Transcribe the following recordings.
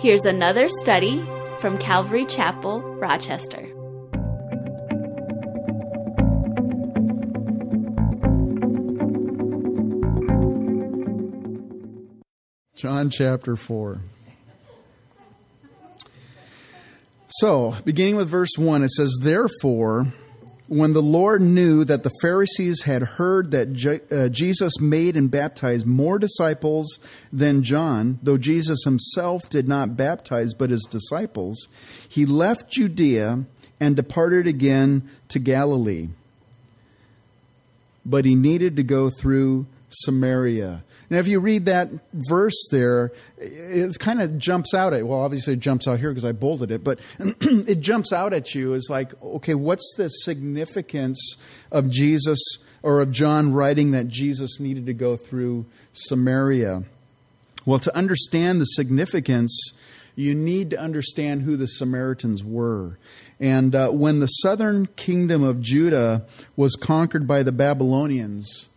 Here's another study from Calvary Chapel, Rochester. John chapter 4. So, beginning with verse 1, it says, Therefore, when the Lord knew that the Pharisees had heard that Je- uh, Jesus made and baptized more disciples than John, though Jesus himself did not baptize but his disciples, he left Judea and departed again to Galilee. But he needed to go through Samaria. Now, if you read that verse there, it kind of jumps out at well, obviously it jumps out here because I bolded it, but it jumps out at you as like, okay, what's the significance of Jesus or of John writing that Jesus needed to go through Samaria? Well, to understand the significance, you need to understand who the Samaritans were. And uh, when the southern kingdom of Judah was conquered by the Babylonians,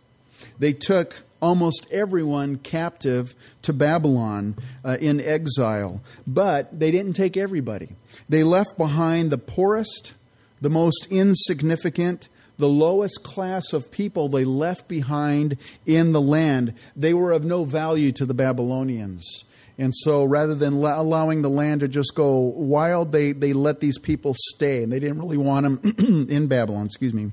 they took almost everyone captive to Babylon uh, in exile. But they didn't take everybody. They left behind the poorest, the most insignificant, the lowest class of people they left behind in the land. They were of no value to the Babylonians. And so rather than allowing the land to just go wild, they, they let these people stay. And they didn't really want them in Babylon, excuse me.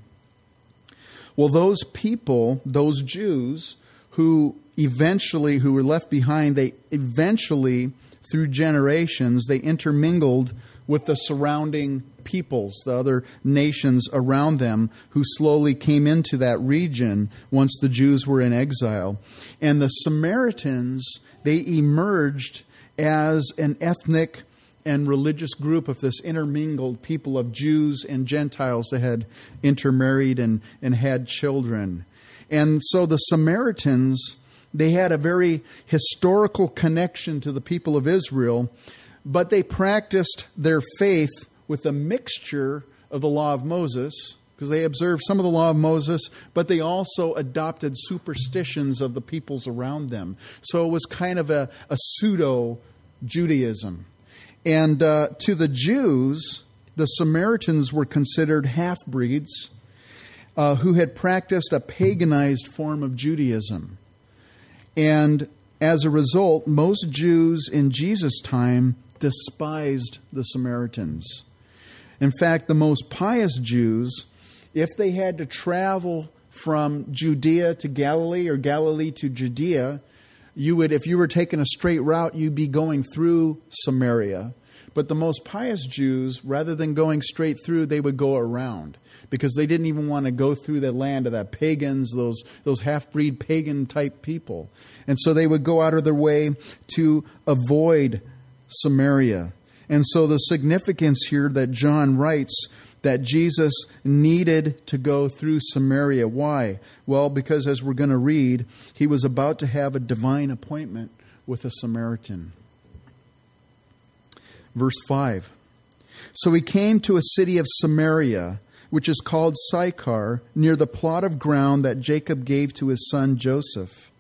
Well, those people, those Jews, who eventually, who were left behind, they eventually, through generations, they intermingled with the surrounding peoples, the other nations around them, who slowly came into that region once the Jews were in exile. And the Samaritans, they emerged as an ethnic and religious group of this intermingled people of Jews and Gentiles that had intermarried and, and had children. And so the Samaritans, they had a very historical connection to the people of Israel, but they practiced their faith with a mixture of the law of Moses, because they observed some of the law of Moses, but they also adopted superstitions of the peoples around them. So it was kind of a, a pseudo Judaism. And uh, to the Jews, the Samaritans were considered half breeds uh, who had practiced a paganized form of Judaism. And as a result, most Jews in Jesus' time despised the Samaritans. In fact, the most pious Jews, if they had to travel from Judea to Galilee or Galilee to Judea, you would, if you were taking a straight route, you'd be going through Samaria. But the most pious Jews, rather than going straight through, they would go around because they didn't even want to go through the land of that pagans, those, those half breed pagan type people. And so they would go out of their way to avoid Samaria. And so the significance here that John writes that Jesus needed to go through Samaria. Why? Well, because as we're going to read, he was about to have a divine appointment with a Samaritan. Verse 5 So he came to a city of Samaria which is called Sychar, near the plot of ground that Jacob gave to his son Joseph.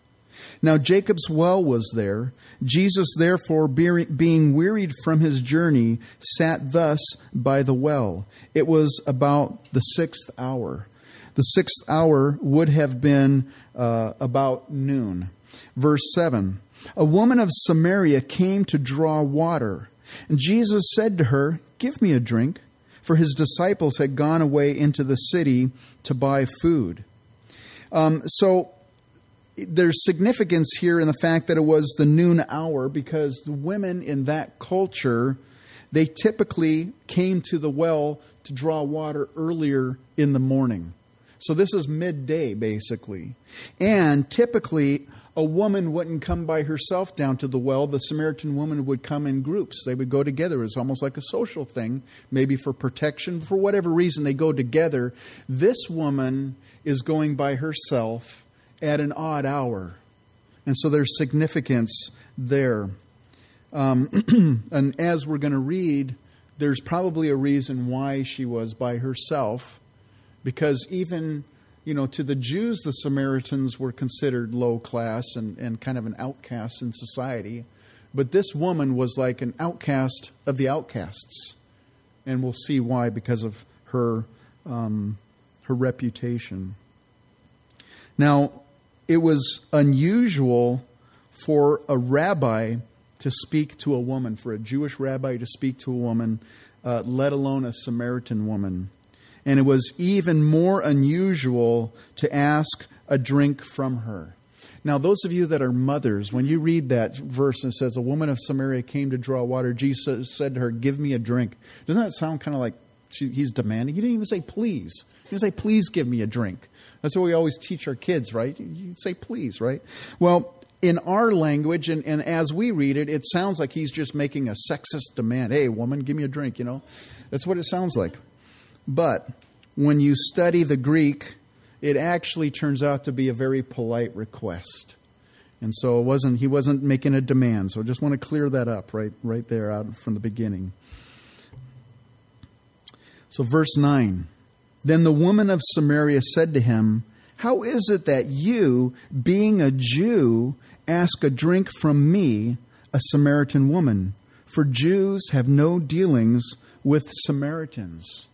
Now Jacob's well was there. Jesus, therefore, being wearied from his journey, sat thus by the well. It was about the sixth hour. The sixth hour would have been uh, about noon. Verse 7 A woman of Samaria came to draw water. And Jesus said to her, Give me a drink for his disciples had gone away into the city to buy food. Um, so there's significance here in the fact that it was the noon hour because the women in that culture they typically came to the well to draw water earlier in the morning. So this is midday basically. And typically a woman wouldn't come by herself down to the well. The Samaritan woman would come in groups. They would go together. It's almost like a social thing, maybe for protection. For whatever reason, they go together. This woman is going by herself at an odd hour. And so there's significance there. Um, and as we're going to read, there's probably a reason why she was by herself, because even you know, to the Jews, the Samaritans were considered low class and, and kind of an outcast in society. But this woman was like an outcast of the outcasts. And we'll see why because of her, um, her reputation. Now, it was unusual for a rabbi to speak to a woman, for a Jewish rabbi to speak to a woman, uh, let alone a Samaritan woman. And it was even more unusual to ask a drink from her. Now, those of you that are mothers, when you read that verse and says, A woman of Samaria came to draw water, Jesus said to her, Give me a drink. Doesn't that sound kind of like she, he's demanding? He didn't even say, Please. He didn't say, Please give me a drink. That's what we always teach our kids, right? You say, Please, right? Well, in our language and, and as we read it, it sounds like he's just making a sexist demand. Hey, woman, give me a drink, you know? That's what it sounds like. But when you study the Greek, it actually turns out to be a very polite request. And so it wasn't he wasn't making a demand. So I just want to clear that up right right there out from the beginning. So verse 9. Then the woman of Samaria said to him, How is it that you, being a Jew, ask a drink from me, a Samaritan woman? For Jews have no dealings with Samaritans.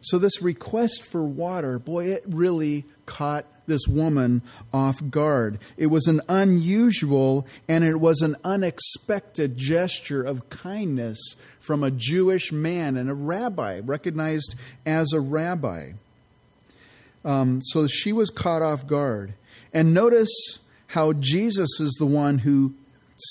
So, this request for water, boy, it really caught this woman off guard. It was an unusual and it was an unexpected gesture of kindness from a Jewish man and a rabbi, recognized as a rabbi. Um, so she was caught off guard. And notice how Jesus is the one who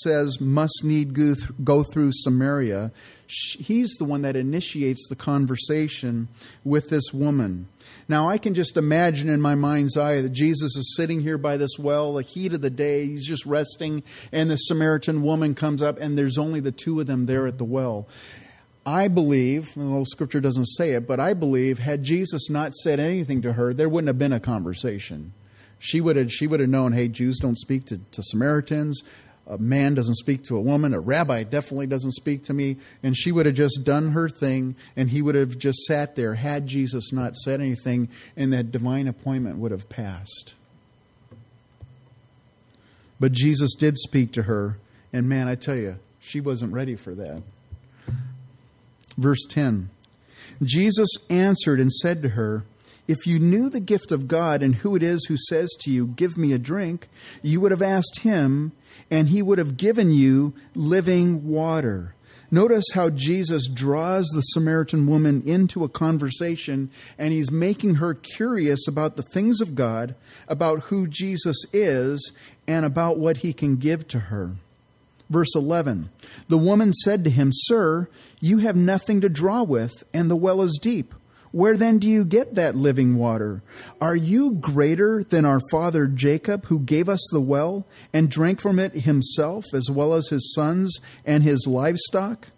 says must need go, go through Samaria. He's the one that initiates the conversation with this woman. Now, I can just imagine in my mind's eye that Jesus is sitting here by this well, the heat of the day, he's just resting, and the Samaritan woman comes up, and there's only the two of them there at the well. I believe, well, scripture doesn't say it, but I believe had Jesus not said anything to her, there wouldn't have been a conversation. She would have, she would have known, hey, Jews don't speak to, to Samaritans a man doesn't speak to a woman, a rabbi definitely doesn't speak to me. And she would have just done her thing, and he would have just sat there had Jesus not said anything, and that divine appointment would have passed. But Jesus did speak to her, and man, I tell you, she wasn't ready for that. Verse 10 Jesus answered and said to her, if you knew the gift of God and who it is who says to you, Give me a drink, you would have asked him, and he would have given you living water. Notice how Jesus draws the Samaritan woman into a conversation and he's making her curious about the things of God, about who Jesus is, and about what he can give to her. Verse 11 The woman said to him, Sir, you have nothing to draw with, and the well is deep. Where then do you get that living water? Are you greater than our father Jacob, who gave us the well and drank from it himself, as well as his sons and his livestock?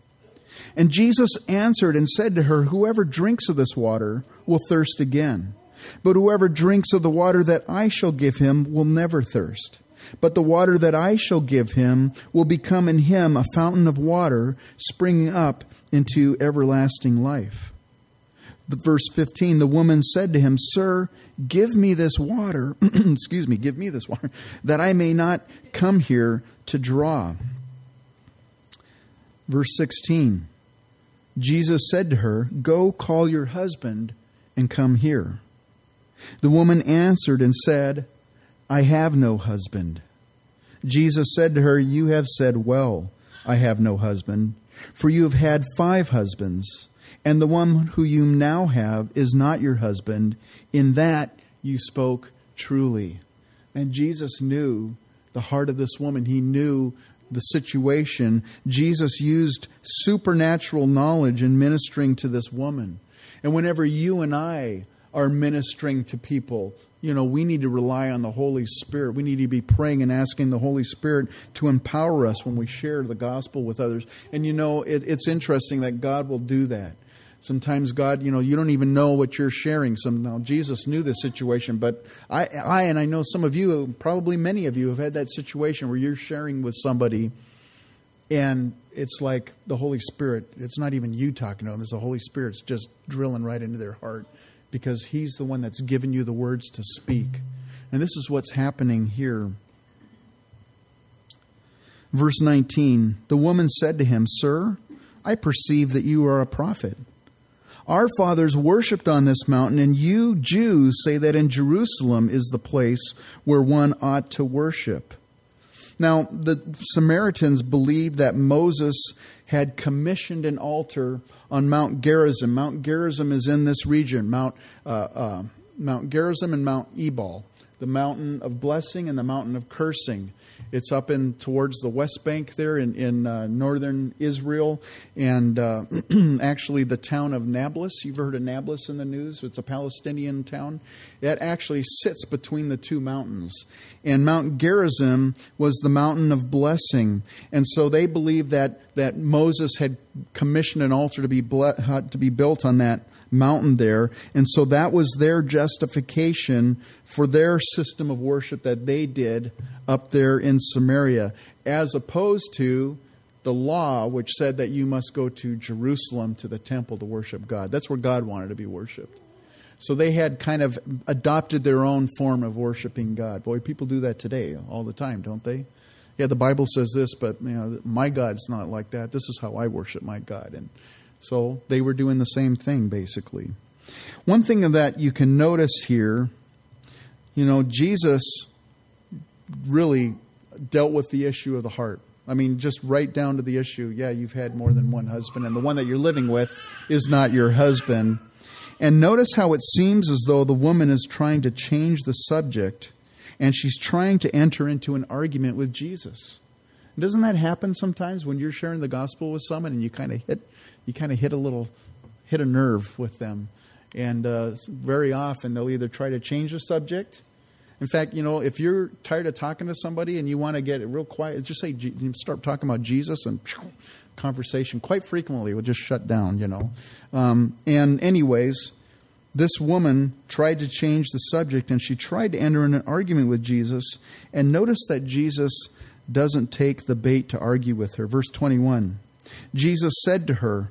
And Jesus answered and said to her, Whoever drinks of this water will thirst again. But whoever drinks of the water that I shall give him will never thirst. But the water that I shall give him will become in him a fountain of water springing up into everlasting life verse 15 the woman said to him sir give me this water excuse me give me this water that i may not come here to draw. Verse 16 jesus said to her go call your husband and come here. The woman answered and said i have no husband. Jesus said to her you have said well i have no husband for you have had five husbands and the one who you now have is not your husband. In that you spoke truly. And Jesus knew the heart of this woman. He knew the situation. Jesus used supernatural knowledge in ministering to this woman. And whenever you and I are ministering to people, you know, we need to rely on the Holy Spirit. We need to be praying and asking the Holy Spirit to empower us when we share the gospel with others. And you know, it, it's interesting that God will do that. Sometimes God, you know, you don't even know what you're sharing. Some now Jesus knew this situation, but I, I and I know some of you, probably many of you, have had that situation where you're sharing with somebody, and it's like the Holy Spirit. It's not even you talking to them; it's the Holy Spirit's just drilling right into their heart, because He's the one that's given you the words to speak, and this is what's happening here. Verse 19 The woman said to him, Sir, I perceive that you are a prophet. Our fathers worshipped on this mountain, and you Jews say that in Jerusalem is the place where one ought to worship. Now, the Samaritans believed that Moses had commissioned an altar on Mount Gerizim. Mount Gerizim is in this region, Mount, uh, uh, Mount Gerizim and Mount Ebal, the mountain of blessing and the mountain of cursing. It's up in towards the West Bank there in, in uh, northern Israel, and uh, actually the town of Nablus. You've heard of Nablus in the news? It's a Palestinian town. It actually sits between the two mountains, and Mount Gerizim was the mountain of blessing, and so they believe that that Moses had commissioned an altar to be ble- to be built on that mountain there. And so that was their justification for their system of worship that they did up there in Samaria, as opposed to the law, which said that you must go to Jerusalem to the temple to worship God. That's where God wanted to be worshiped. So they had kind of adopted their own form of worshiping God. Boy, people do that today all the time, don't they? Yeah, the Bible says this, but you know, my God's not like that. This is how I worship my God. And so they were doing the same thing, basically. One thing that you can notice here, you know, Jesus really dealt with the issue of the heart. I mean, just right down to the issue. Yeah, you've had more than one husband, and the one that you're living with is not your husband. And notice how it seems as though the woman is trying to change the subject and she's trying to enter into an argument with Jesus. Doesn't that happen sometimes when you're sharing the gospel with someone and you kind of hit you kind of hit a little hit a nerve with them, and uh, very often they'll either try to change the subject. In fact, you know, if you're tired of talking to somebody and you want to get it real quiet, just say start talking about Jesus and conversation quite frequently will just shut down. You know, um, and anyways this woman tried to change the subject and she tried to enter in an argument with Jesus. And notice that Jesus doesn't take the bait to argue with her. Verse 21 Jesus said to her,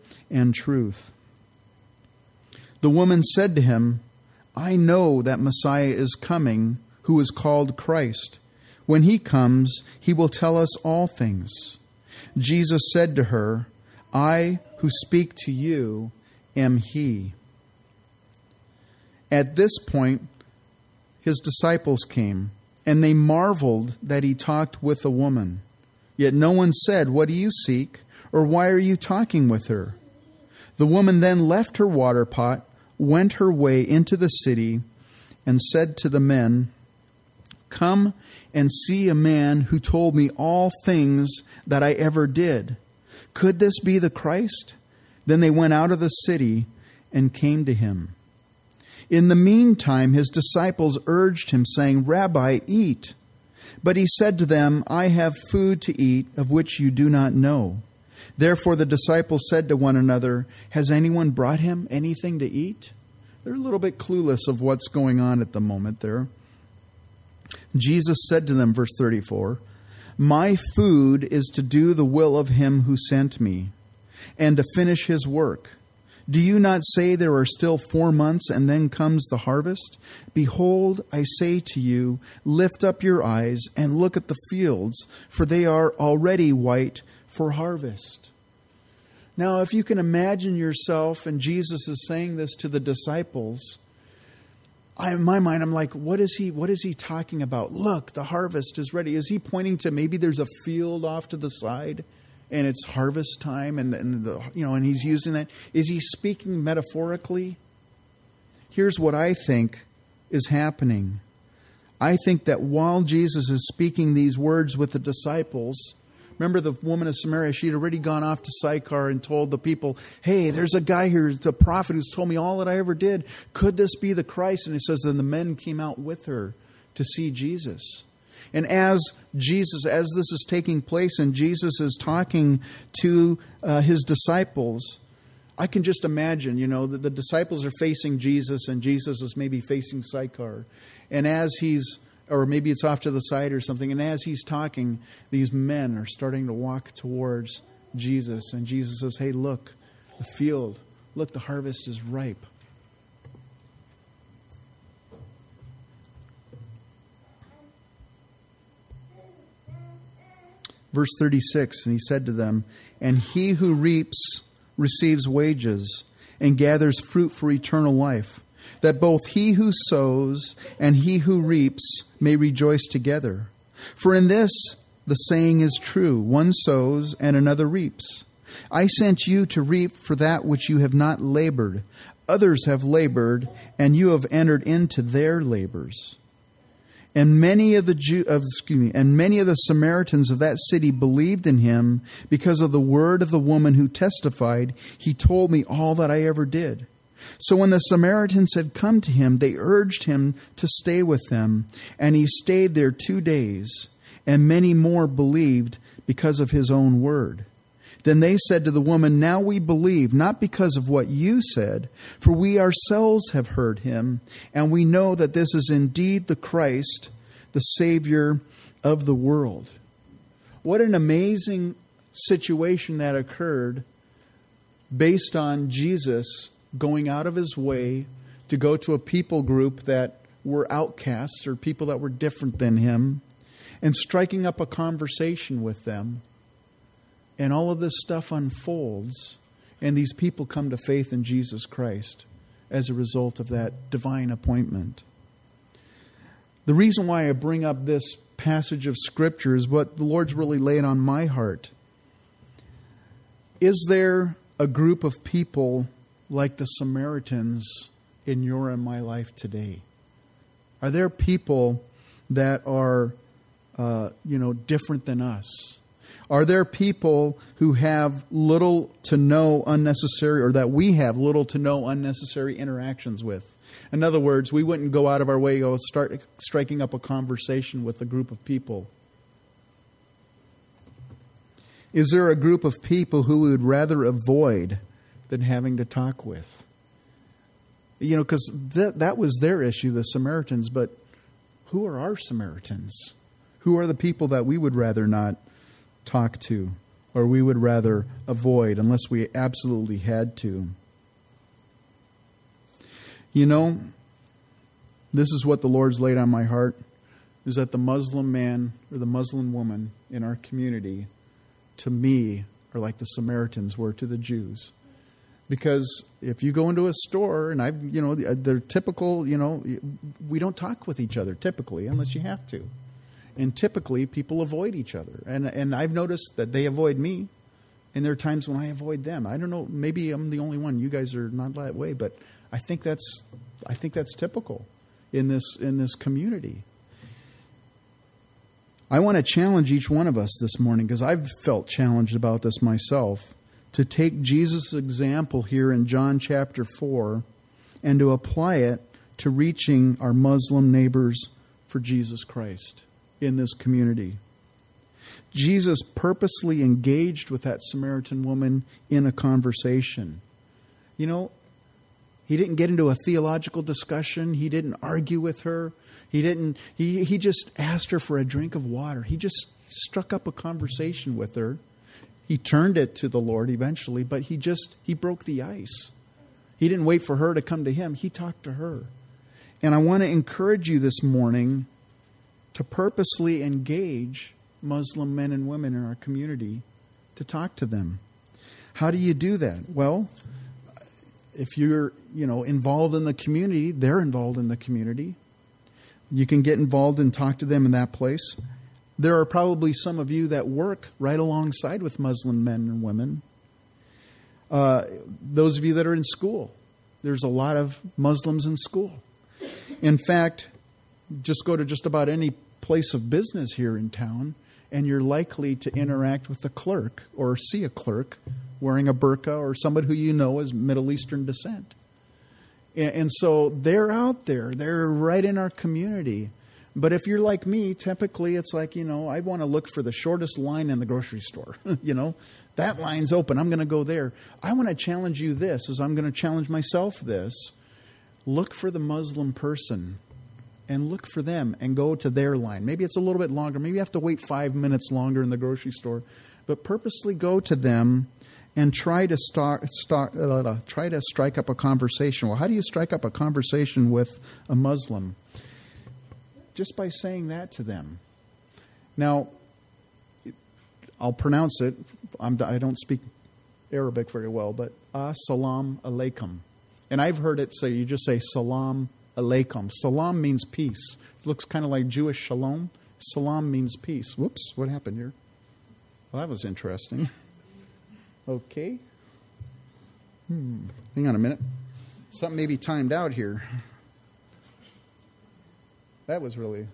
and truth. The woman said to him, I know that Messiah is coming, who is called Christ. When he comes, he will tell us all things. Jesus said to her, I who speak to you am he. At this point, his disciples came, and they marveled that he talked with a woman. Yet no one said, What do you seek? or Why are you talking with her? The woman then left her water pot, went her way into the city, and said to the men, Come and see a man who told me all things that I ever did. Could this be the Christ? Then they went out of the city and came to him. In the meantime, his disciples urged him, saying, Rabbi, eat. But he said to them, I have food to eat of which you do not know. Therefore the disciples said to one another, Has anyone brought him anything to eat? They're a little bit clueless of what's going on at the moment there. Jesus said to them, verse 34, My food is to do the will of him who sent me, and to finish his work. Do you not say there are still four months and then comes the harvest? Behold, I say to you, lift up your eyes and look at the fields, for they are already white for harvest. Now, if you can imagine yourself, and Jesus is saying this to the disciples, I, in my mind, I'm like, what is he? What is he talking about? Look, the harvest is ready. Is he pointing to maybe there's a field off to the side? and it's harvest time and, and the you know and he's using that is he speaking metaphorically here's what i think is happening i think that while jesus is speaking these words with the disciples remember the woman of samaria? She'd already gone off to sychar and told the people hey there's a guy here the prophet who's told me all that i ever did. Could this be the christ? And he says then the men came out with her to see jesus. And as Jesus, as this is taking place and Jesus is talking to uh, his disciples, I can just imagine, you know, that the disciples are facing Jesus and Jesus is maybe facing Sychar. And as he's, or maybe it's off to the side or something, and as he's talking, these men are starting to walk towards Jesus. And Jesus says, Hey, look, the field, look, the harvest is ripe. Verse 36 And he said to them, And he who reaps receives wages and gathers fruit for eternal life, that both he who sows and he who reaps may rejoice together. For in this the saying is true one sows and another reaps. I sent you to reap for that which you have not labored. Others have labored, and you have entered into their labors. And many of the Jew, of, excuse me, and many of the Samaritans of that city believed in him because of the word of the woman who testified, "He told me all that I ever did." So when the Samaritans had come to him, they urged him to stay with them, and he stayed there 2 days, and many more believed because of his own word. Then they said to the woman, Now we believe, not because of what you said, for we ourselves have heard him, and we know that this is indeed the Christ, the Savior of the world. What an amazing situation that occurred based on Jesus going out of his way to go to a people group that were outcasts or people that were different than him and striking up a conversation with them and all of this stuff unfolds, and these people come to faith in Jesus Christ as a result of that divine appointment. The reason why I bring up this passage of Scripture is what the Lord's really laid on my heart. Is there a group of people like the Samaritans in your and my life today? Are there people that are, uh, you know, different than us? Are there people who have little to no unnecessary, or that we have little to no unnecessary interactions with? In other words, we wouldn't go out of our way to start striking up a conversation with a group of people. Is there a group of people who we would rather avoid than having to talk with? You know, because that, that was their issue, the Samaritans, but who are our Samaritans? Who are the people that we would rather not talk to, or we would rather avoid unless we absolutely had to. You know, this is what the Lord's laid on my heart is that the Muslim man or the Muslim woman in our community, to me, are like the Samaritans were to the Jews. Because if you go into a store, and I, you know, they're typical, you know, we don't talk with each other typically unless you have to and typically people avoid each other. And and I've noticed that they avoid me, and there are times when I avoid them. I don't know. Maybe I'm the only one. You guys are not that way, but I think that's I think that's typical in this in this community. I want to challenge each one of us this morning because I've felt challenged about this myself to take Jesus' example here in John chapter 4 and to apply it to reaching our Muslim neighbors for Jesus Christ in this community. Jesus purposely engaged with that Samaritan woman in a conversation. You know, he didn't get into a theological discussion. He didn't argue with her. He didn't he he just asked her for a drink of water. He just struck up a conversation with her. He turned it to the Lord eventually, but he just he broke the ice. He didn't wait for her to come to him. He talked to her. And I want to encourage you this morning to purposely engage Muslim men and women in our community to talk to them. How do you do that? Well, if you're, you know, involved in the community, they're involved in the community. You can get involved and talk to them in that place. There are probably some of you that work right alongside with Muslim men and women. Uh, those of you that are in school, there's a lot of Muslims in school. In fact, just go to just about any place of business here in town, and you're likely to interact with a clerk or see a clerk wearing a burqa or somebody who you know is Middle Eastern descent. And, and so they're out there, they're right in our community. But if you're like me, typically it's like, you know, I want to look for the shortest line in the grocery store. you know, that line's open. I'm going to go there. I want to challenge you this, as I'm going to challenge myself this. Look for the Muslim person and look for them and go to their line. Maybe it's a little bit longer. Maybe you have to wait five minutes longer in the grocery store. But purposely go to them and try to start, start uh, try to strike up a conversation. Well, how do you strike up a conversation with a Muslim? Just by saying that to them. Now, I'll pronounce it. I'm, I do not speak Arabic very well, but Assalamu alaikum. And I've heard it say, you just say salam alaikum. Salam means peace. It looks kind of like Jewish shalom. Salam means peace. Whoops, what happened here? Well, that was interesting. Okay. Hmm. Hang on a minute. Something may be timed out here. That was really.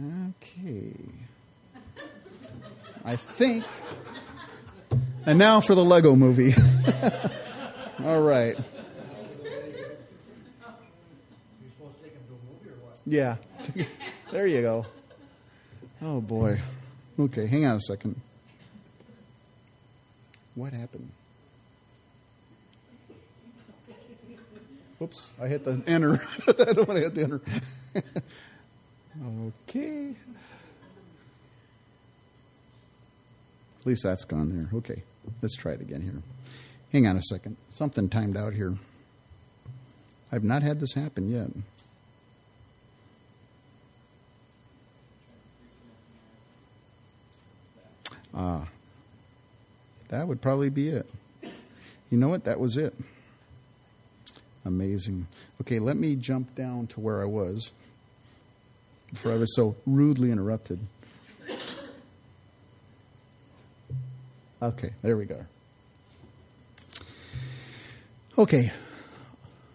Okay. I think. And now for the Lego movie. All right. Yeah. there you go. Oh, boy. Okay, hang on a second. What happened? Oops, I hit the enter. I don't want to hit the enter. okay. At least that's gone there. Okay, let's try it again here. Hang on a second. Something timed out here. I've not had this happen yet. Ah, that would probably be it. You know what? That was it. Amazing. Okay, let me jump down to where I was before I was so rudely interrupted. Okay, there we go. Okay.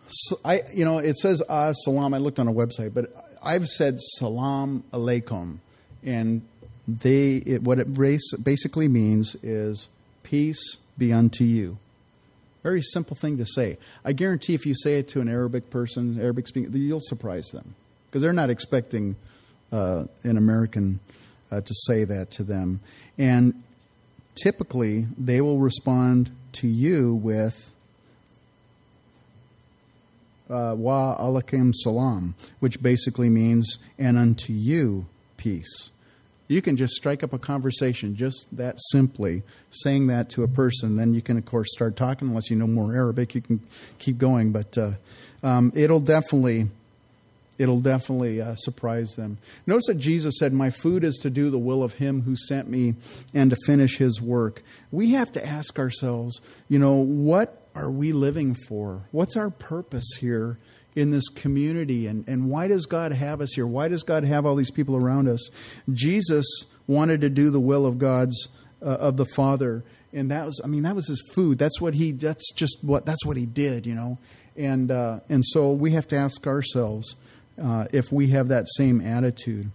So I you know, it says uh, salam. I looked on a website, but I've said salam alaikum and they it, what it basically means is Peace be unto you. Very simple thing to say. I guarantee if you say it to an Arabic person, Arabic speaking, you'll surprise them because they're not expecting uh, an American uh, to say that to them. And typically, they will respond to you with uh, wa alaikum salam, which basically means and unto you peace. You can just strike up a conversation just that simply, saying that to a person. Then you can, of course, start talking. Unless you know more Arabic, you can keep going. But uh, um, it'll definitely, it'll definitely uh, surprise them. Notice that Jesus said, "My food is to do the will of Him who sent me, and to finish His work." We have to ask ourselves, you know, what are we living for? What's our purpose here? in this community and, and why does God have us here? Why does God have all these people around us? Jesus wanted to do the will of God's uh, of the Father and that was I mean that was his food. That's what he that's just what that's what he did, you know. And uh, and so we have to ask ourselves uh, if we have that same attitude.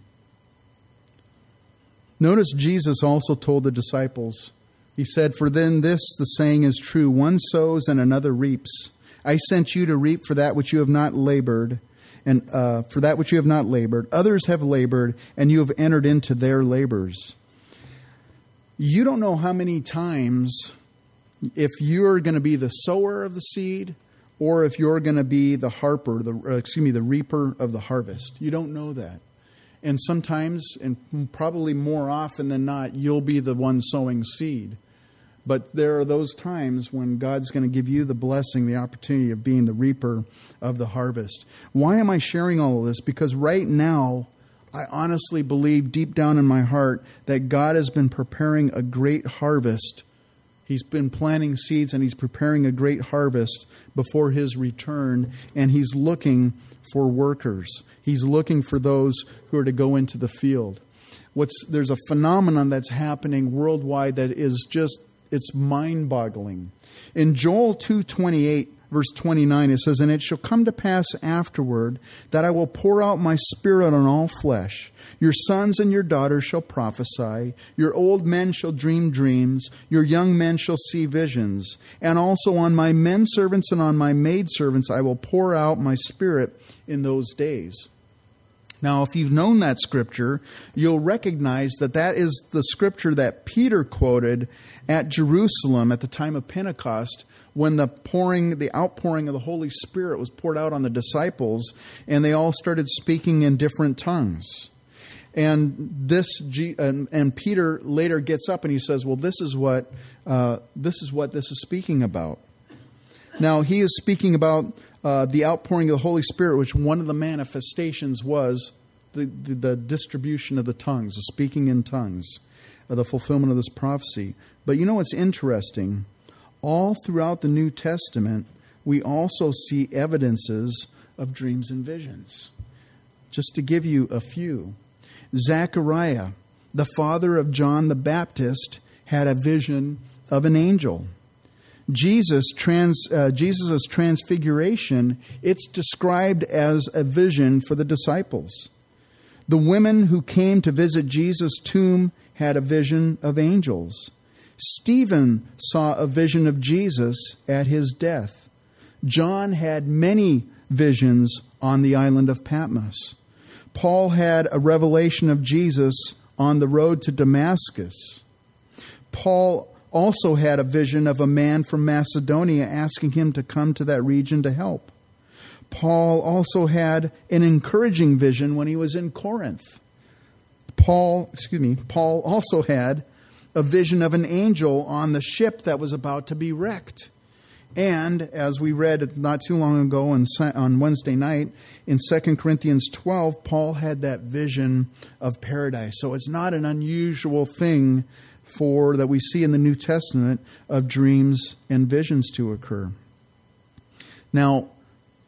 Notice Jesus also told the disciples, he said, For then this the saying is true one sows and another reaps. I sent you to reap for that which you have not labored, and uh, for that which you have not labored. Others have labored, and you have entered into their labors. You don't know how many times, if you're going to be the sower of the seed, or if you're going to be the harper, the uh, excuse me, the reaper of the harvest. You don't know that. And sometimes, and probably more often than not, you'll be the one sowing seed. But there are those times when God's going to give you the blessing, the opportunity of being the reaper of the harvest. Why am I sharing all of this? Because right now, I honestly believe deep down in my heart that God has been preparing a great harvest. He's been planting seeds and he's preparing a great harvest before his return, and he's looking for workers. He's looking for those who are to go into the field. What's, there's a phenomenon that's happening worldwide that is just it's mind-boggling. In Joel 2:28 verse 29 it says and it shall come to pass afterward that I will pour out my spirit on all flesh. Your sons and your daughters shall prophesy. Your old men shall dream dreams. Your young men shall see visions. And also on my men servants and on my maid servants I will pour out my spirit in those days. Now, if you've known that scripture, you'll recognize that that is the scripture that Peter quoted at Jerusalem at the time of Pentecost when the pouring the outpouring of the Holy Spirit was poured out on the disciples and they all started speaking in different tongues. And this and, Peter later gets up and he says, "Well, this is what uh, this is what this is speaking about." Now he is speaking about uh, the outpouring of the Holy Spirit, which one of the manifestations was the, the, the distribution of the tongues, the speaking in tongues, uh, the fulfillment of this prophecy. But you know what's interesting? All throughout the New Testament, we also see evidences of dreams and visions. Just to give you a few Zechariah, the father of John the Baptist, had a vision of an angel. Jesus trans, uh, Jesus' transfiguration, it's described as a vision for the disciples. The women who came to visit Jesus' tomb had a vision of angels. Stephen saw a vision of Jesus at his death. John had many visions on the island of Patmos. Paul had a revelation of Jesus on the road to Damascus. Paul also had a vision of a man from Macedonia asking him to come to that region to help. Paul also had an encouraging vision when he was in Corinth. Paul, excuse me, Paul also had a vision of an angel on the ship that was about to be wrecked. And as we read not too long ago on, on Wednesday night in 2 Corinthians 12, Paul had that vision of paradise. So it's not an unusual thing for that we see in the New Testament of dreams and visions to occur. Now,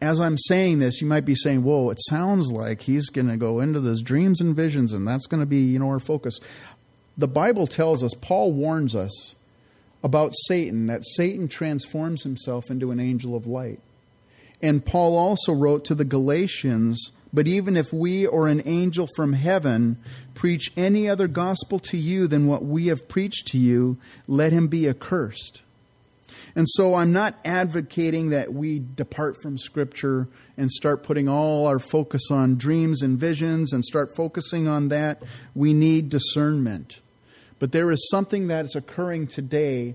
as I'm saying this, you might be saying, "Whoa, it sounds like he's going to go into those dreams and visions, and that's going to be, you know, our focus." The Bible tells us, Paul warns us about Satan, that Satan transforms himself into an angel of light. And Paul also wrote to the Galatians but even if we or an angel from heaven preach any other gospel to you than what we have preached to you, let him be accursed. And so I'm not advocating that we depart from Scripture and start putting all our focus on dreams and visions and start focusing on that. We need discernment. But there is something that is occurring today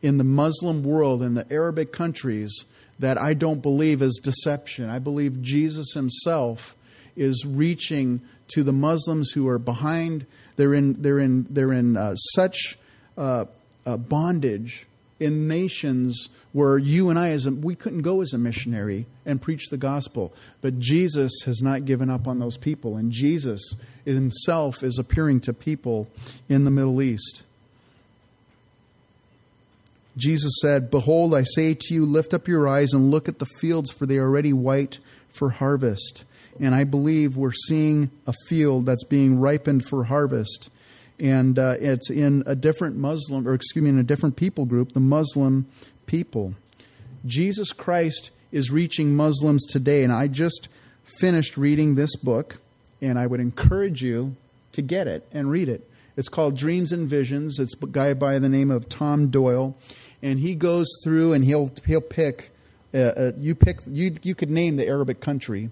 in the Muslim world, in the Arabic countries, that I don't believe is deception. I believe Jesus himself is reaching to the Muslims who are behind. They're in, they're in, they're in uh, such uh, uh, bondage in nations where you and I, as a, we couldn't go as a missionary and preach the gospel. But Jesus has not given up on those people, and Jesus himself is appearing to people in the Middle East. Jesus said, Behold, I say to you, lift up your eyes and look at the fields, for they are already white for harvest. And I believe we're seeing a field that's being ripened for harvest. And uh, it's in a different Muslim, or excuse me, in a different people group, the Muslim people. Jesus Christ is reaching Muslims today. And I just finished reading this book, and I would encourage you to get it and read it. It's called Dreams and Visions. It's a guy by the name of Tom Doyle and he goes through and he'll he'll pick uh, uh, you pick you you could name the Arabic country,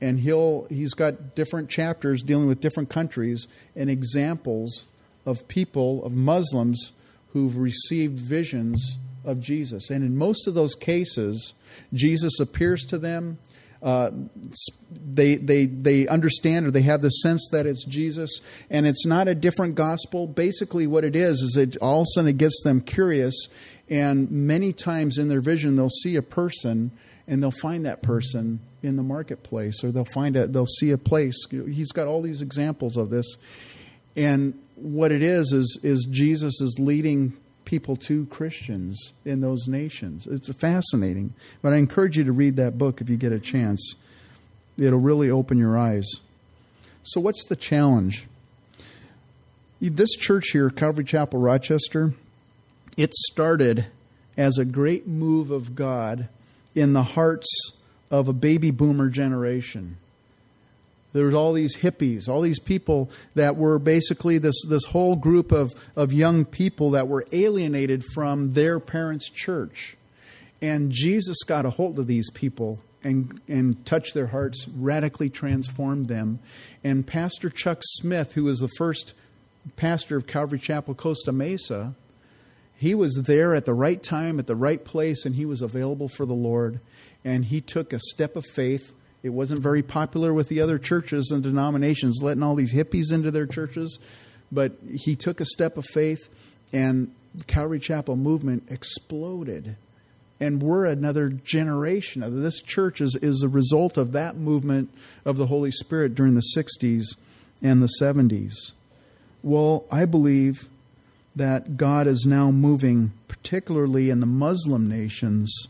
and he'll he's got different chapters dealing with different countries and examples of people of Muslims who've received visions of Jesus, and in most of those cases, Jesus appears to them. Uh, they they they understand or they have the sense that it's Jesus, and it's not a different gospel. Basically, what it is is it all of a sudden it gets them curious, and many times in their vision, they'll see a person and they'll find that person in the marketplace or they'll find it, they'll see a place. He's got all these examples of this. And what it is, is, is Jesus is leading people to Christians in those nations. It's fascinating. But I encourage you to read that book if you get a chance. It'll really open your eyes. So, what's the challenge? This church here, Calvary Chapel, Rochester, it started as a great move of God in the hearts of a baby boomer generation. There was all these hippies, all these people that were basically this, this whole group of, of young people that were alienated from their parents' church. And Jesus got a hold of these people and, and touched their hearts, radically transformed them. And Pastor Chuck Smith, who was the first pastor of Calvary Chapel Costa Mesa, he was there at the right time, at the right place, and he was available for the Lord. And he took a step of faith. It wasn't very popular with the other churches and denominations, letting all these hippies into their churches. But he took a step of faith, and the Calvary Chapel movement exploded and we're another generation of this church is, is a result of that movement of the Holy Spirit during the 60s and the 70s. Well, I believe that God is now moving, particularly in the Muslim nations,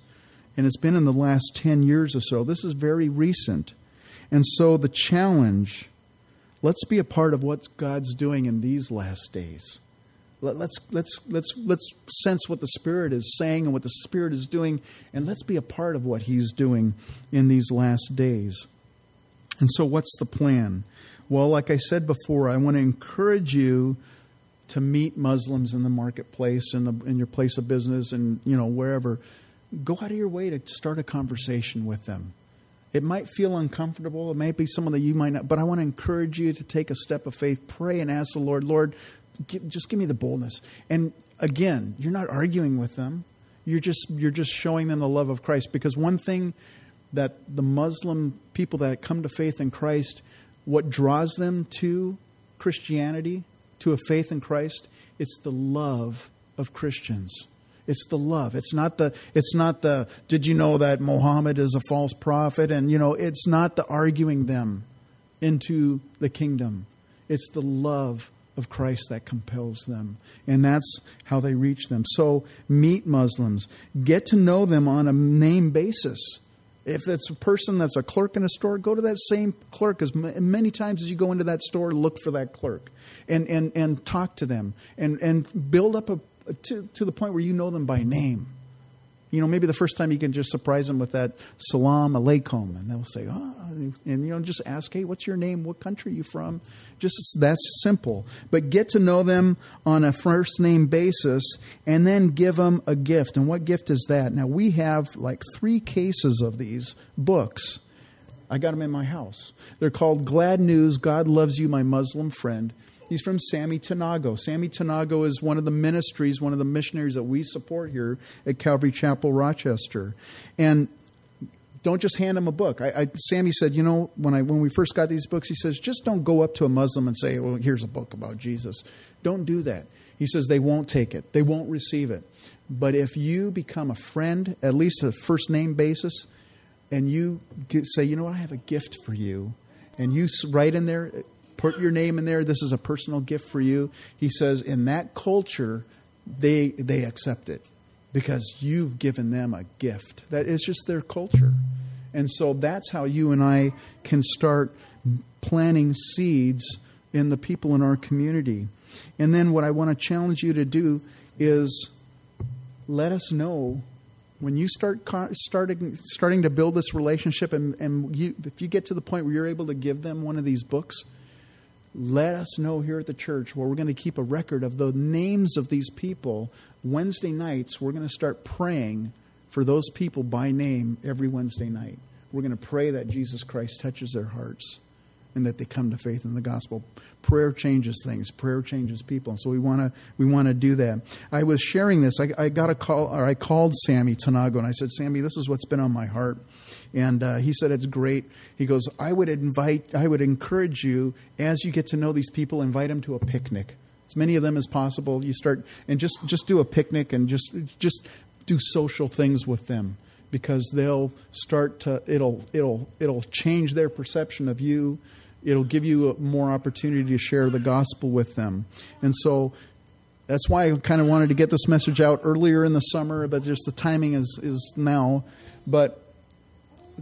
and it's been in the last 10 years or so. This is very recent. And so the challenge let's be a part of what God's doing in these last days. Let, us let's let's let's sense what the Spirit is saying and what the Spirit is doing, and let's be a part of what He's doing in these last days. And so, what's the plan? Well, like I said before, I want to encourage you to meet Muslims in the marketplace, in the in your place of business, and you know wherever. Go out of your way to start a conversation with them. It might feel uncomfortable. It might be someone that you might not, but I want to encourage you to take a step of faith. Pray and ask the Lord, Lord, just give me the boldness. And again, you're not arguing with them. You're just you're just showing them the love of Christ because one thing that the Muslim people that come to faith in Christ, what draws them to Christianity, to a faith in Christ, it's the love of Christians. It's the love. It's not the it's not the did you know that Muhammad is a false prophet and you know it's not the arguing them into the kingdom. It's the love of Christ that compels them. And that's how they reach them. So meet Muslims, get to know them on a name basis. If it's a person that's a clerk in a store, go to that same clerk as many times as you go into that store, look for that clerk and, and, and talk to them and, and build up a, to, to the point where you know them by name. You know, maybe the first time you can just surprise them with that salam alaikum, and they'll say, oh, and you know, just ask, hey, what's your name? What country are you from? Just that's simple. But get to know them on a first name basis, and then give them a gift. And what gift is that? Now we have like three cases of these books. I got them in my house. They're called Glad News. God loves you, my Muslim friend. He's from Sammy Tanagho. Sammy Tanagho is one of the ministries, one of the missionaries that we support here at Calvary Chapel, Rochester. And don't just hand him a book. I, I, Sammy said, you know, when I when we first got these books, he says, just don't go up to a Muslim and say, well, here's a book about Jesus. Don't do that. He says they won't take it, they won't receive it. But if you become a friend, at least a first name basis, and you get, say, you know, what, I have a gift for you, and you write in there, put your name in there. This is a personal gift for you. He says, in that culture, they they accept it because you've given them a gift. That is just their culture. And so that's how you and I can start planting seeds in the people in our community. And then what I want to challenge you to do is let us know when you start starting starting to build this relationship and, and you, if you get to the point where you're able to give them one of these books let us know here at the church where we're going to keep a record of the names of these people. Wednesday nights, we're going to start praying for those people by name every Wednesday night. We're going to pray that Jesus Christ touches their hearts and that they come to faith in the gospel. Prayer changes things. Prayer changes people. So we want to we want to do that. I was sharing this. I, I got a call, or I called Sammy Tanagho, and I said, Sammy, this is what's been on my heart. And uh, he said, It's great. He goes, I would invite, I would encourage you as you get to know these people, invite them to a picnic. As many of them as possible. You start and just, just do a picnic and just, just do social things with them because they'll start to, it'll, it'll, it'll change their perception of you. It'll give you more opportunity to share the gospel with them. And so that's why I kind of wanted to get this message out earlier in the summer, but just the timing is, is now. But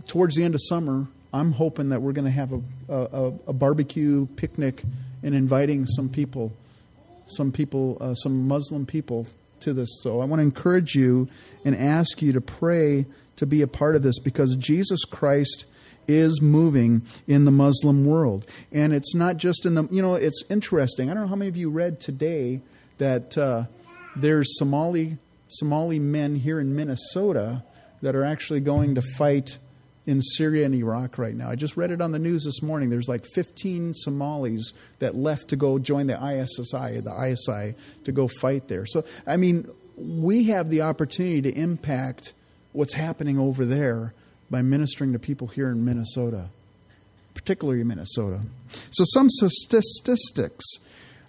towards the end of summer, I'm hoping that we're going to have a, a, a, barbecue picnic and inviting some people, some people, uh, some Muslim people to this. So I want to encourage you and ask you to pray to be a part of this because Jesus Christ is moving in the Muslim world. And it's not just in the, you know, it's interesting. I don't know how many of you read today that uh, there's Somali Somali men here in Minnesota that are actually going to fight in Syria and Iraq right now. I just read it on the news this morning. There's like 15 Somalis that left to go join the ISSI, the ISI, to go fight there. So, I mean, we have the opportunity to impact what's happening over there by ministering to people here in Minnesota, particularly Minnesota. So, some statistics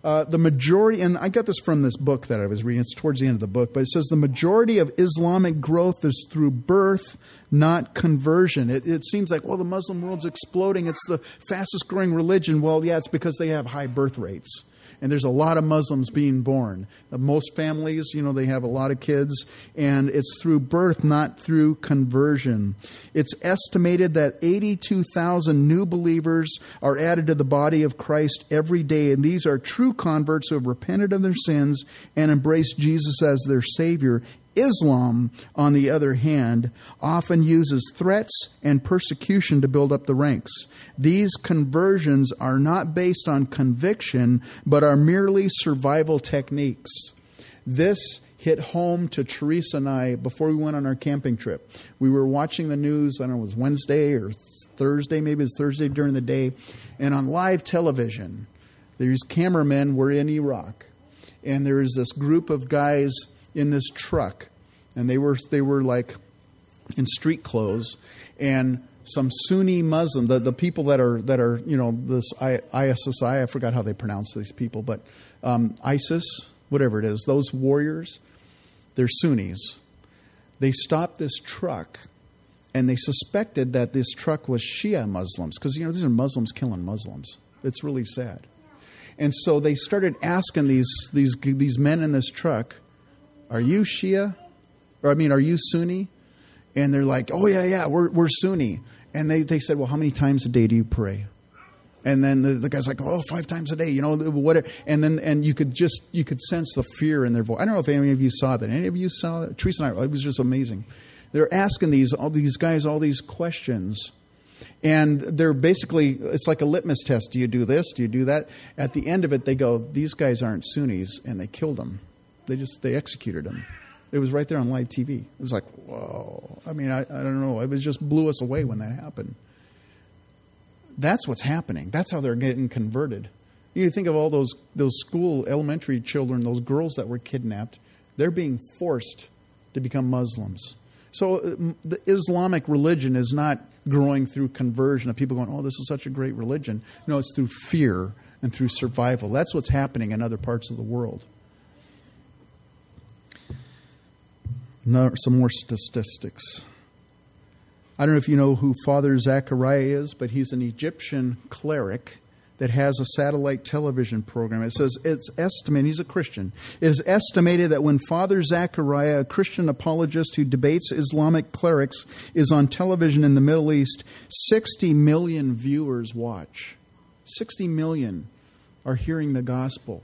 uh, the majority, and I got this from this book that I was reading, it's towards the end of the book, but it says the majority of Islamic growth is through birth, not conversion. It, it seems like, well, the Muslim world's exploding. It's the fastest growing religion. Well, yeah, it's because they have high birth rates and there's a lot of Muslims being born. Uh, most families, you know, they have a lot of kids, and it's through birth, not through conversion. It's estimated that 82,000 new believers are added to the body of Christ every day, and these are true converts who have repented of their sins and embraced Jesus as their Savior Islam, on the other hand, often uses threats and persecution to build up the ranks. These conversions are not based on conviction, but are merely survival techniques. This hit home to Teresa and I before we went on our camping trip. We were watching the news, I don't know, it was Wednesday or Thursday, maybe it was Thursday during the day, and on live television, these cameramen were in Iraq. And there was this group of guys in this truck, and they were they were like in street clothes, and some Sunni Muslim, the, the people that are that are you know this ISSI I forgot how they pronounce these people, but um, ISIS, whatever it is, those warriors, they're Sunnis. They stopped this truck, and they suspected that this truck was Shia Muslims because you know these are Muslims killing Muslims. It's really sad. And so they started asking these these these men in this truck, are you Shia? Or, I mean, are you Sunni? And they're like, Oh, yeah, yeah, we're, we're Sunni. And they, they said, Well, how many times a day do you pray? And then the, the guy's like, "Oh, five times a day," you know, whatever. And then and you could just you could sense the fear in their voice. I don't know if any of you saw that. Any of you saw that? Teresa and I, it was just amazing. They're asking these all these guys all these questions, and they're basically it's like a litmus test. Do you do this? Do you do that? At the end of it, they go, "These guys aren't Sunnis," and they killed them. They just they executed him. It was right there on live TV. It was like, whoa. I mean, I, I don't know. It was just blew us away when that happened. That's what's happening. That's how they're getting converted. You think of all those those school elementary children, those girls that were kidnapped. They're being forced to become Muslims. So uh, the Islamic religion is not growing through conversion of people going, "Oh, this is such a great religion." No, it's through fear and through survival. That's what's happening in other parts of the world. Some more statistics. I don't know if you know who Father Zachariah is, but he's an Egyptian cleric that has a satellite television program. It says it's estimated, he's a Christian. It is estimated that when Father Zachariah, a Christian apologist who debates Islamic clerics, is on television in the Middle East, 60 million viewers watch. 60 million are hearing the gospel.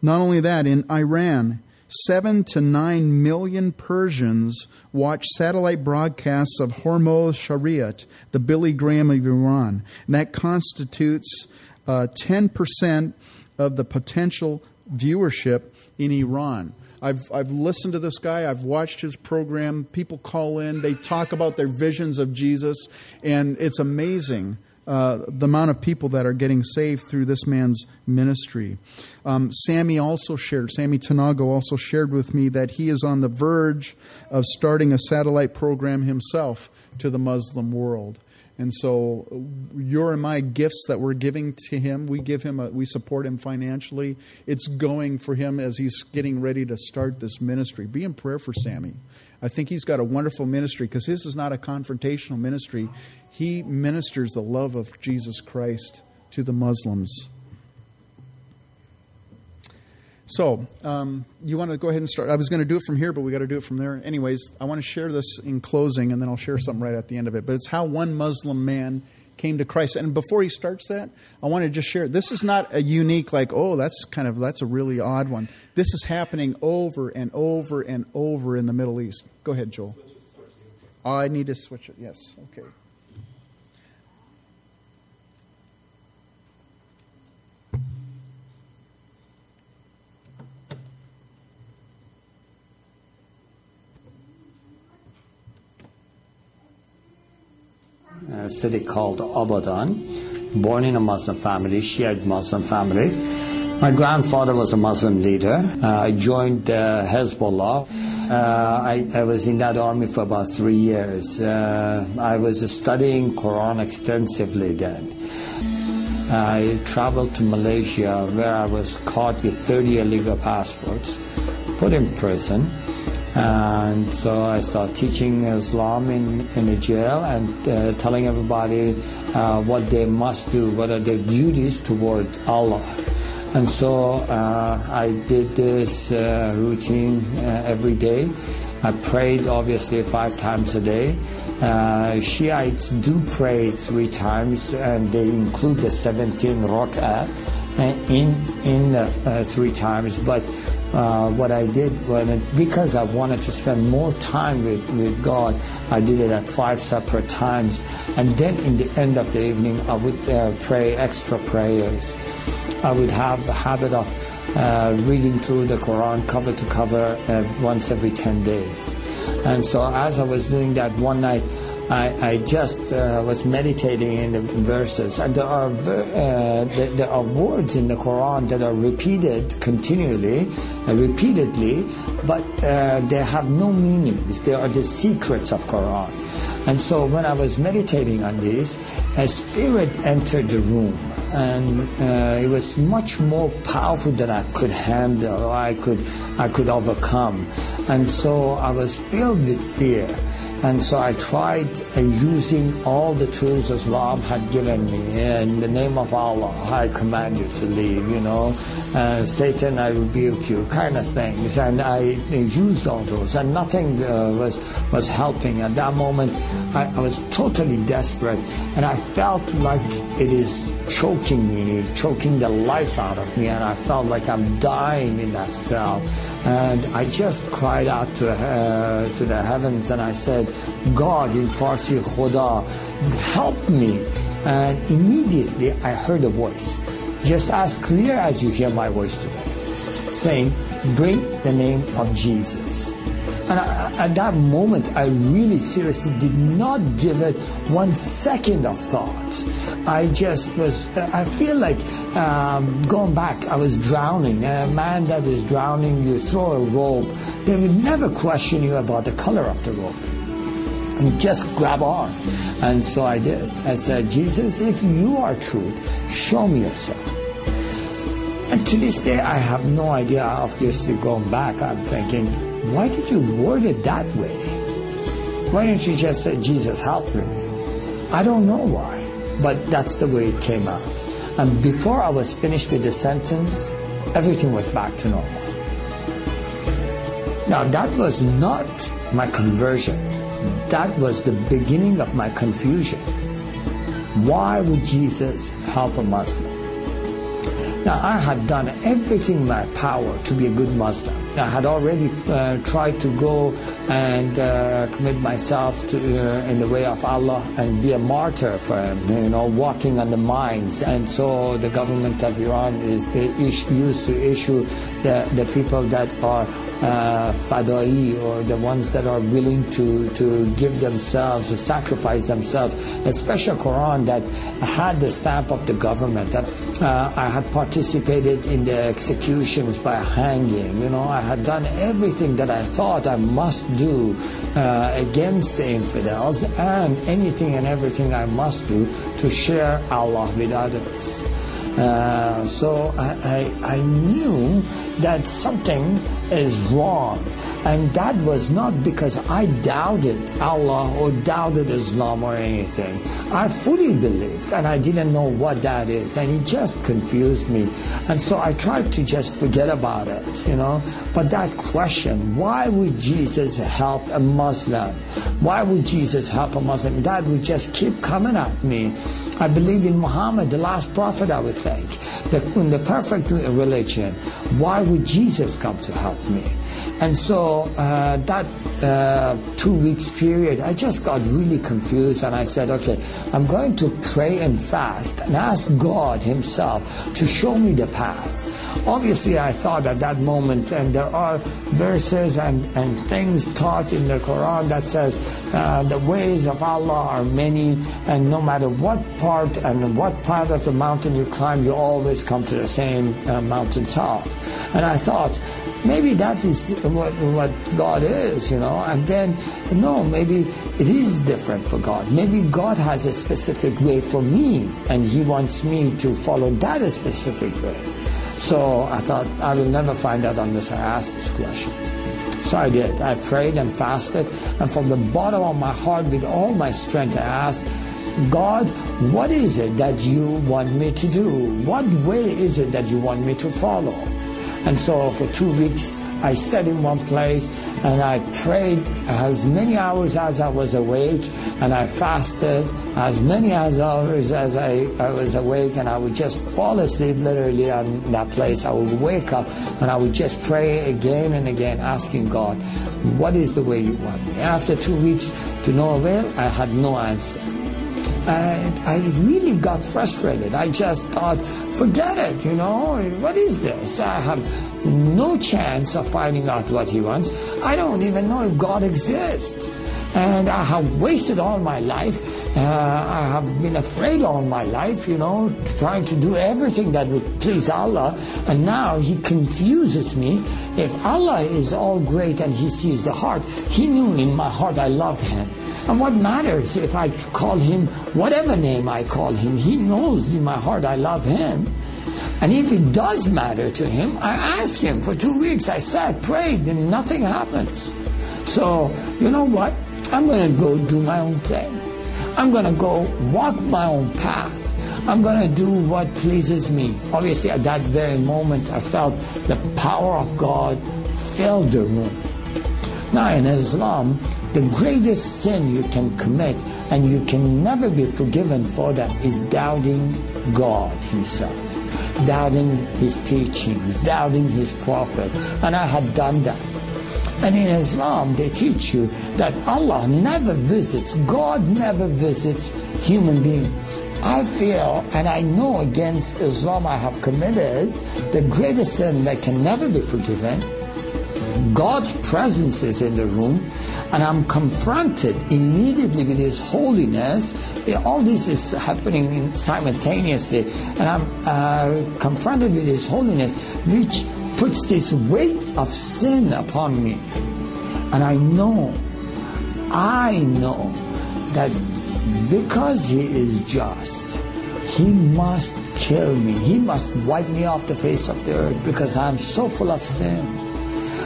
Not only that, in Iran, seven to nine million Persians watch satellite broadcasts of Hormoz Shariat, the Billy Graham of Iran. And that constitutes uh, 10% of the potential viewership in Iran. I've, I've listened to this guy. I've watched his program. People call in. They talk about their visions of Jesus. And it's amazing uh, the amount of people that are getting saved through this man's ministry. Um, Sammy also shared, Sammy Tanagho also shared with me that he is on the verge of starting a satellite program himself to the Muslim world. And so, your and my gifts that we're giving to him, we give him, a, we support him financially. It's going for him as he's getting ready to start this ministry. Be in prayer for Sammy. I think he's got a wonderful ministry because his is not a confrontational ministry he ministers the love of Jesus Christ to the Muslims. So, um, you want to go ahead and start? I was going to do it from here, but we got to do it from there. Anyways, I want to share this in closing, and then I'll share something right at the end of it. But it's how one Muslim man came to Christ. And before he starts that, I want to just share. This is not a unique, like, oh, that's kind of that's a really odd one. This is happening over and over and over in the Middle East. Go ahead, Joel. Oh, I need to switch it. Yes. Okay. A city called Abadan, born in a Muslim family, Shiite Muslim family. My grandfather was a Muslim leader. Uh, I joined uh, Hezbollah. Uh, I, I, was in that army for about three years. Uh, I was studying Quran extensively then. I traveled to Malaysia where I was caught with 30 illegal passports, put in prison. And so I started teaching Islam in, in the jail and uh, telling everybody uh, what they must do, what are their duties toward Allah. And so uh, I did this uh, routine uh, every day. I prayed obviously five times a day. Uh, Shiites do pray three times, and they include the 17 rak'ah in in the three times. But uh, what I did when because I wanted to spend more time with, with God, I did it at five separate times, and then in the end of the evening, I would uh, pray extra prayers. I would have a habit of uh, reading through the Quran cover to cover uh, once every 10 days. And so as I was doing that one night, I, I just uh, was meditating in the verses, and there are uh, there, are words in the Quran that are repeated continually, uh, repeatedly, but uh, they have no meanings. They are the secrets of Quran. And so when I was meditating on this, a spirit entered the room and uh, it was much more powerful than I could handle or I could I could overcome. And so I was filled with fear. And so I tried uh, using all the tools Islam had given me. In the name of Allah, I command you to leave, you know. Uh, Satan, I rebuke you, kind of things. And I used all those, and nothing uh, was, was helping. At that moment, I, I was totally desperate. And I felt like it is choking me, choking the life out of me. And I felt like I'm dying in that cell. And I just cried out to, uh, to the heavens and I said, God in Farsi, Khuda, help me. And immediately I heard a voice, just as clear as you hear my voice today, saying, bring the name of Jesus. And I, at that moment, I really seriously did not give it one second of thought. I just was, I feel like um, going back, I was drowning. A man that is drowning, you throw a rope, they would never question you about the color of the rope and just grab on. And so I did. I said, Jesus, if you are true, show me yourself. And to this day, I have no idea. Obviously, going back, I'm thinking, why did you word it that way? Why didn't you just say, Jesus, help me? I don't know why, but that's the way it came out. And before I was finished with the sentence, everything was back to normal. Now, that was not my conversion that was the beginning of my confusion. Why would Jesus help a Muslim? Now, I had done everything in my power to be a good Muslim. I had already uh, tried to go and uh, commit myself to, uh, in the way of Allah and be a martyr for Him, you know, walking on the mines. And so the government of Iran is, used to issue the, the people that are uh, fadai or the ones that are willing to, to give themselves, to sacrifice themselves, a special Quran that had the stamp of the government. Uh, I had participated in the executions by hanging. You know, I had done everything that I thought I must do uh, against the infidels and anything and everything I must do to share Allah with others. Uh, so I, I, I, knew that something is wrong. And that was not because I doubted Allah or doubted Islam or anything. I fully believed and I didn't know what that is. And it just confused me. And so I tried to just forget about it, you know. But that question, why would Jesus help a Muslim? Why would Jesus help a Muslim? That would just keep coming at me. I believe in Muhammad, the last prophet, I would think, the, in the perfect religion. Why would Jesus come to help me? And so uh, that uh, two weeks period, I just got really confused and I said, okay, I'm going to pray and fast and ask God Himself to show me the path. Obviously, I thought at that moment, and there are verses and, and things taught in the Quran that says uh, the ways of Allah are many, and no matter what part and what part of the mountain you climb, you always come to the same uh, mountain top. And I thought, maybe that is what, what God is, you know. And then, no, maybe it is different for God. Maybe God has a specific way for me, and He wants me to follow that specific way. So I thought, I will never find out unless I ask this question. So I did. I prayed and fasted, and from the bottom of my heart, with all my strength, I asked, God, what is it that you want me to do? What way is it that you want me to follow? And so for two weeks, I sat in one place and I prayed as many hours as I was awake and I fasted as many hours as I, I was awake and I would just fall asleep literally on that place. I would wake up and I would just pray again and again asking God, what is the way you want me? After two weeks to no avail, I had no answer. And I really got frustrated. I just thought, forget it, you know, what is this? I have no chance of finding out what he wants. I don't even know if God exists. And I have wasted all my life. Uh, I have been afraid all my life, you know, trying to do everything that would please Allah. And now He confuses me. If Allah is all great and He sees the heart, He knew in my heart I love Him. And what matters if I call him whatever name I call him? He knows in my heart I love him. And if it does matter to him, I ask him for two weeks. I sat, prayed, and nothing happens. So, you know what? I'm going to go do my own thing. I'm going to go walk my own path. I'm going to do what pleases me. Obviously, at that very moment, I felt the power of God fill the room. Now, in Islam, the greatest sin you can commit and you can never be forgiven for that is doubting God Himself, doubting His teachings, doubting His prophet. And I had done that. And in Islam, they teach you that Allah never visits, God never visits human beings. I feel and I know against Islam I have committed the greatest sin that can never be forgiven God's presence is in the room and I'm confronted immediately with His holiness. All this is happening simultaneously and I'm uh, confronted with His holiness which puts this weight of sin upon me. And I know, I know that because He is just, He must kill me. He must wipe me off the face of the earth because I'm so full of sin.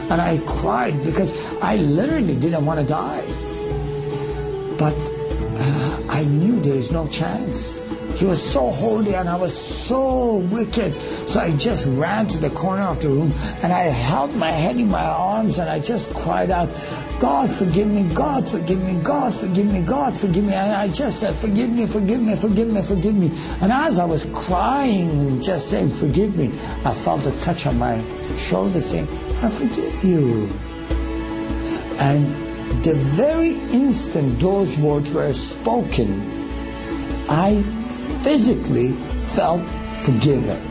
And I cried because I literally didn't want to die. But uh, I knew there is no chance. He was so holy and I was so wicked. So I just ran to the corner of the room and I held my head in my arms and I just cried out, God forgive me, God forgive me, God forgive me, God forgive me. And I just said, forgive me, forgive me, forgive me, forgive me. And as I was crying and just saying, forgive me, I felt a touch on my shoulder saying, I forgive you. And the very instant those words were spoken, I physically felt forgiven.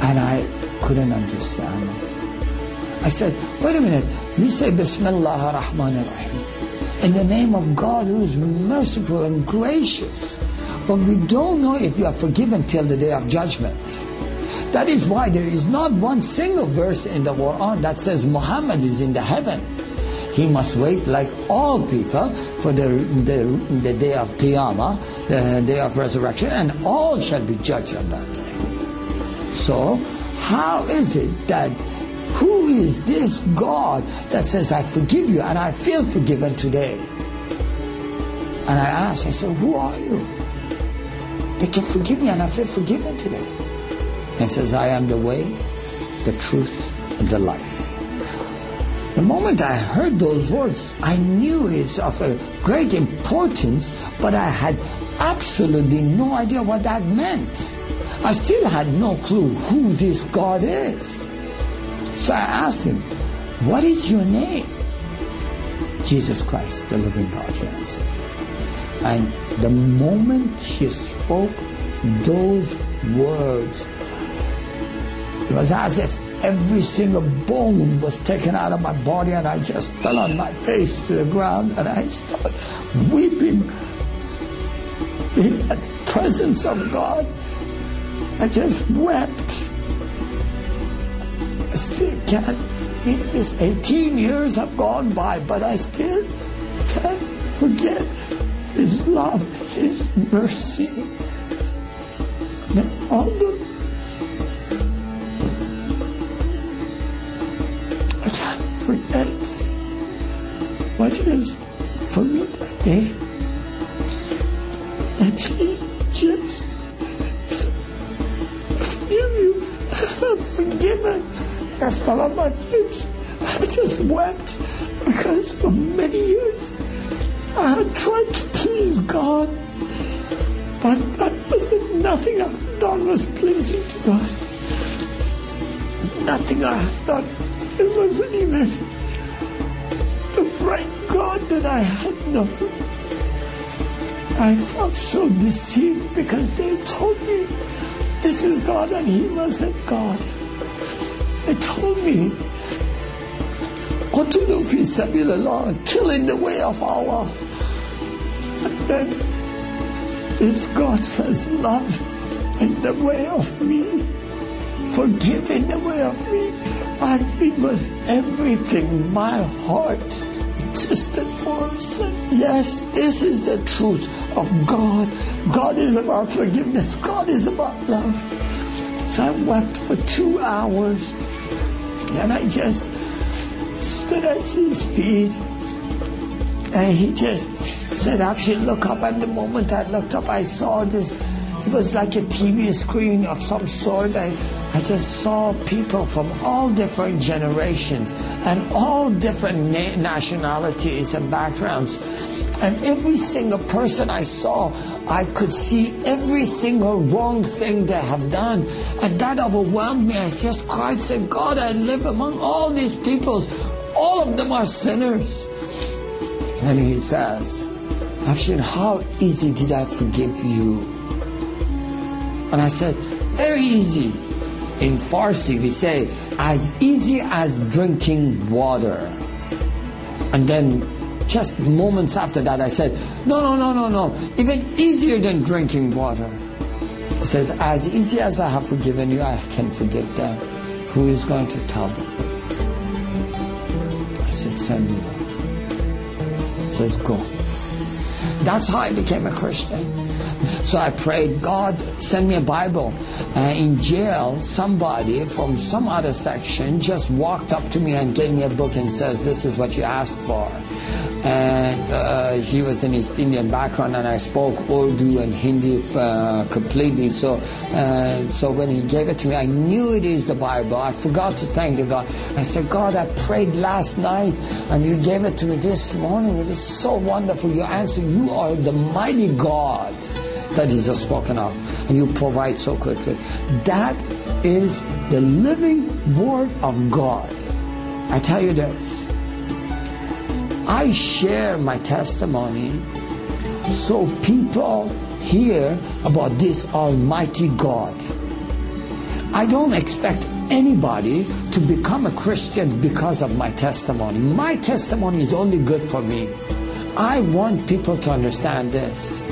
And I couldn't understand it. I said, wait a minute, we say Bismillah ar-Rahman ar-Rahim in the name of God who is merciful and gracious. But we don't know if you are forgiven till the day of judgment. That is why there is not one single verse in the Quran that says Muhammad is in the heaven. He must wait like all people for the, the, the day of Qiyamah, the day of resurrection, and all shall be judged on that day. So, how is it that who is this God that says, I forgive you and I feel forgiven today? And I asked, I said, Who are you? They can forgive me and I feel forgiven today. And says, I am the way, the truth, and the life. The moment I heard those words, I knew it's of a great importance, but I had absolutely no idea what that meant. I still had no clue who this God is. So I asked him, What is your name? Jesus Christ, the living God, he answered. And the moment he spoke those words, it was as if every single bone was taken out of my body and I just fell on my face to the ground and I started weeping in the presence of God. I just wept. I still can't. This 18 years have gone by, but I still can't forget His love, His mercy, all the I can't forget what is for me that day. And He just forgive you. I felt forgiven. I fell on my face. I just wept because for many years I had tried to please God, but that wasn't nothing I had done was pleasing to God. Nothing I had done. It wasn't even the bright God that I had known. I felt so deceived because they told me this is God and He wasn't God. They told me, Qatulu do sabilillah, kill in the way of Allah. And then, if God says love in the way of me, forgive in the way of me, and it was everything my heart existed for. Said, yes, this is the truth of God. God is about forgiveness. God is about love. So I wept for two hours and I just stood at his feet and he just said, I should look up. And the moment I looked up, I saw this. It was like a TV screen of some sort. I, I just saw people from all different generations and all different na- nationalities and backgrounds. And every single person I saw, I could see every single wrong thing they have done. And that overwhelmed me. I just cried, said, God, I live among all these peoples. All of them are sinners. And he says, Afshin, how easy did I forgive you? And I said, very easy. In Farsi, we say, as easy as drinking water. And then just moments after that, I said, no, no, no, no, no. Even easier than drinking water. He says, as easy as I have forgiven you, I can forgive them. Who is going to tell them? I said, send me. He says, go. That's how I became a Christian. So I prayed, God, send me a Bible. Uh, in jail, somebody from some other section just walked up to me and gave me a book and says, this is what you asked for. And uh, he was an East Indian background, and I spoke Urdu and Hindi uh, completely. So, uh, so when he gave it to me, I knew it is the Bible. I forgot to thank the God. I said, God, I prayed last night, and you gave it to me this morning. It is so wonderful. Your answer, you are the mighty God that is spoken of, and you provide so quickly. That is the living Word of God. I tell you this. I share my testimony so people hear about this Almighty God. I don't expect anybody to become a Christian because of my testimony. My testimony is only good for me. I want people to understand this.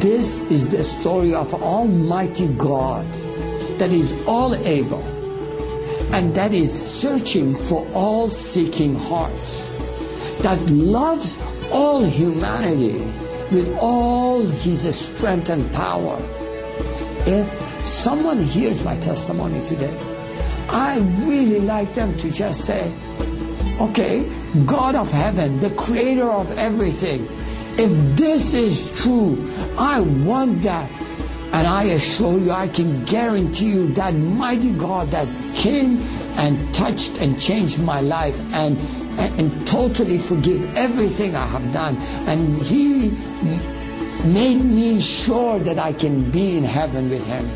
This is the story of Almighty God that is all able and that is searching for all seeking hearts, that loves all humanity with all his strength and power. If someone hears my testimony today, I really like them to just say, okay, God of heaven, the creator of everything, if this is true, I want that. And I assure you, I can guarantee you that mighty God that came and touched and changed my life and, and, totally forgive everything I have done. And He made me sure that I can be in heaven with Him,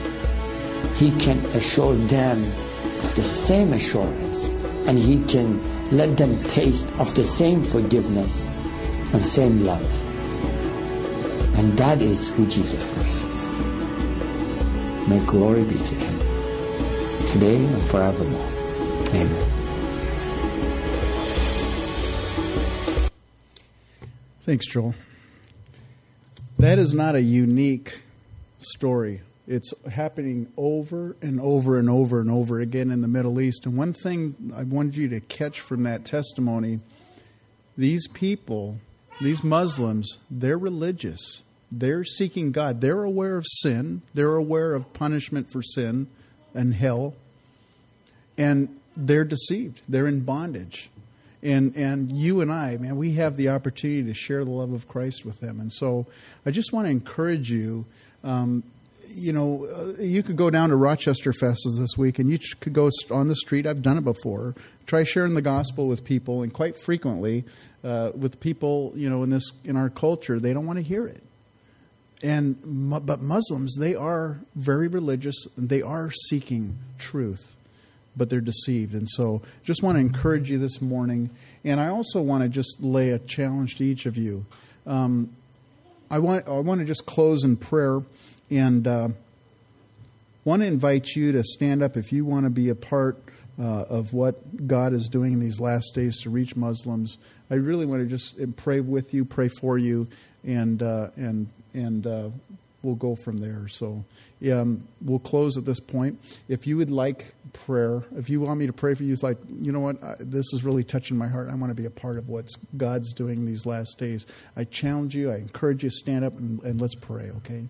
He can assure them of the same assurance and He can let them taste of the same forgiveness and same love. And that is who Jesus Christ is. May glory be to Him, today and forevermore. Amen. Thanks, Joel. That is not a unique story. It's happening over and over and over and over again in the Middle East. And one thing I wanted you to catch from that testimony these people, these Muslims, they're religious. They're seeking God. They're aware of sin, they're aware of punishment for sin and hell. And they're deceived, they're in bondage and and you and I, man, we have the opportunity to share the love of Christ with them. And so, I just want to encourage you. Um, you know, uh, you could go down to Rochester Fest this week, and you could go on the street. I've done it before. Try sharing the gospel with people, and quite frequently, uh, with people, you know, in this in our culture, they don't want to hear it. And but Muslims, they are very religious, and they are seeking truth but they're deceived. And so just want to encourage you this morning. And I also want to just lay a challenge to each of you. Um, I, want, I want to just close in prayer and uh, want to invite you to stand up if you want to be a part uh, of what God is doing in these last days to reach Muslims. I really want to just pray with you, pray for you, and, uh, and, and uh, we'll go from there. So um, we'll close at this point. If you would like prayer, if you want me to pray for you, it's like, you know what, I, this is really touching my heart. I want to be a part of what God's doing these last days. I challenge you, I encourage you stand up and, and let's pray, okay?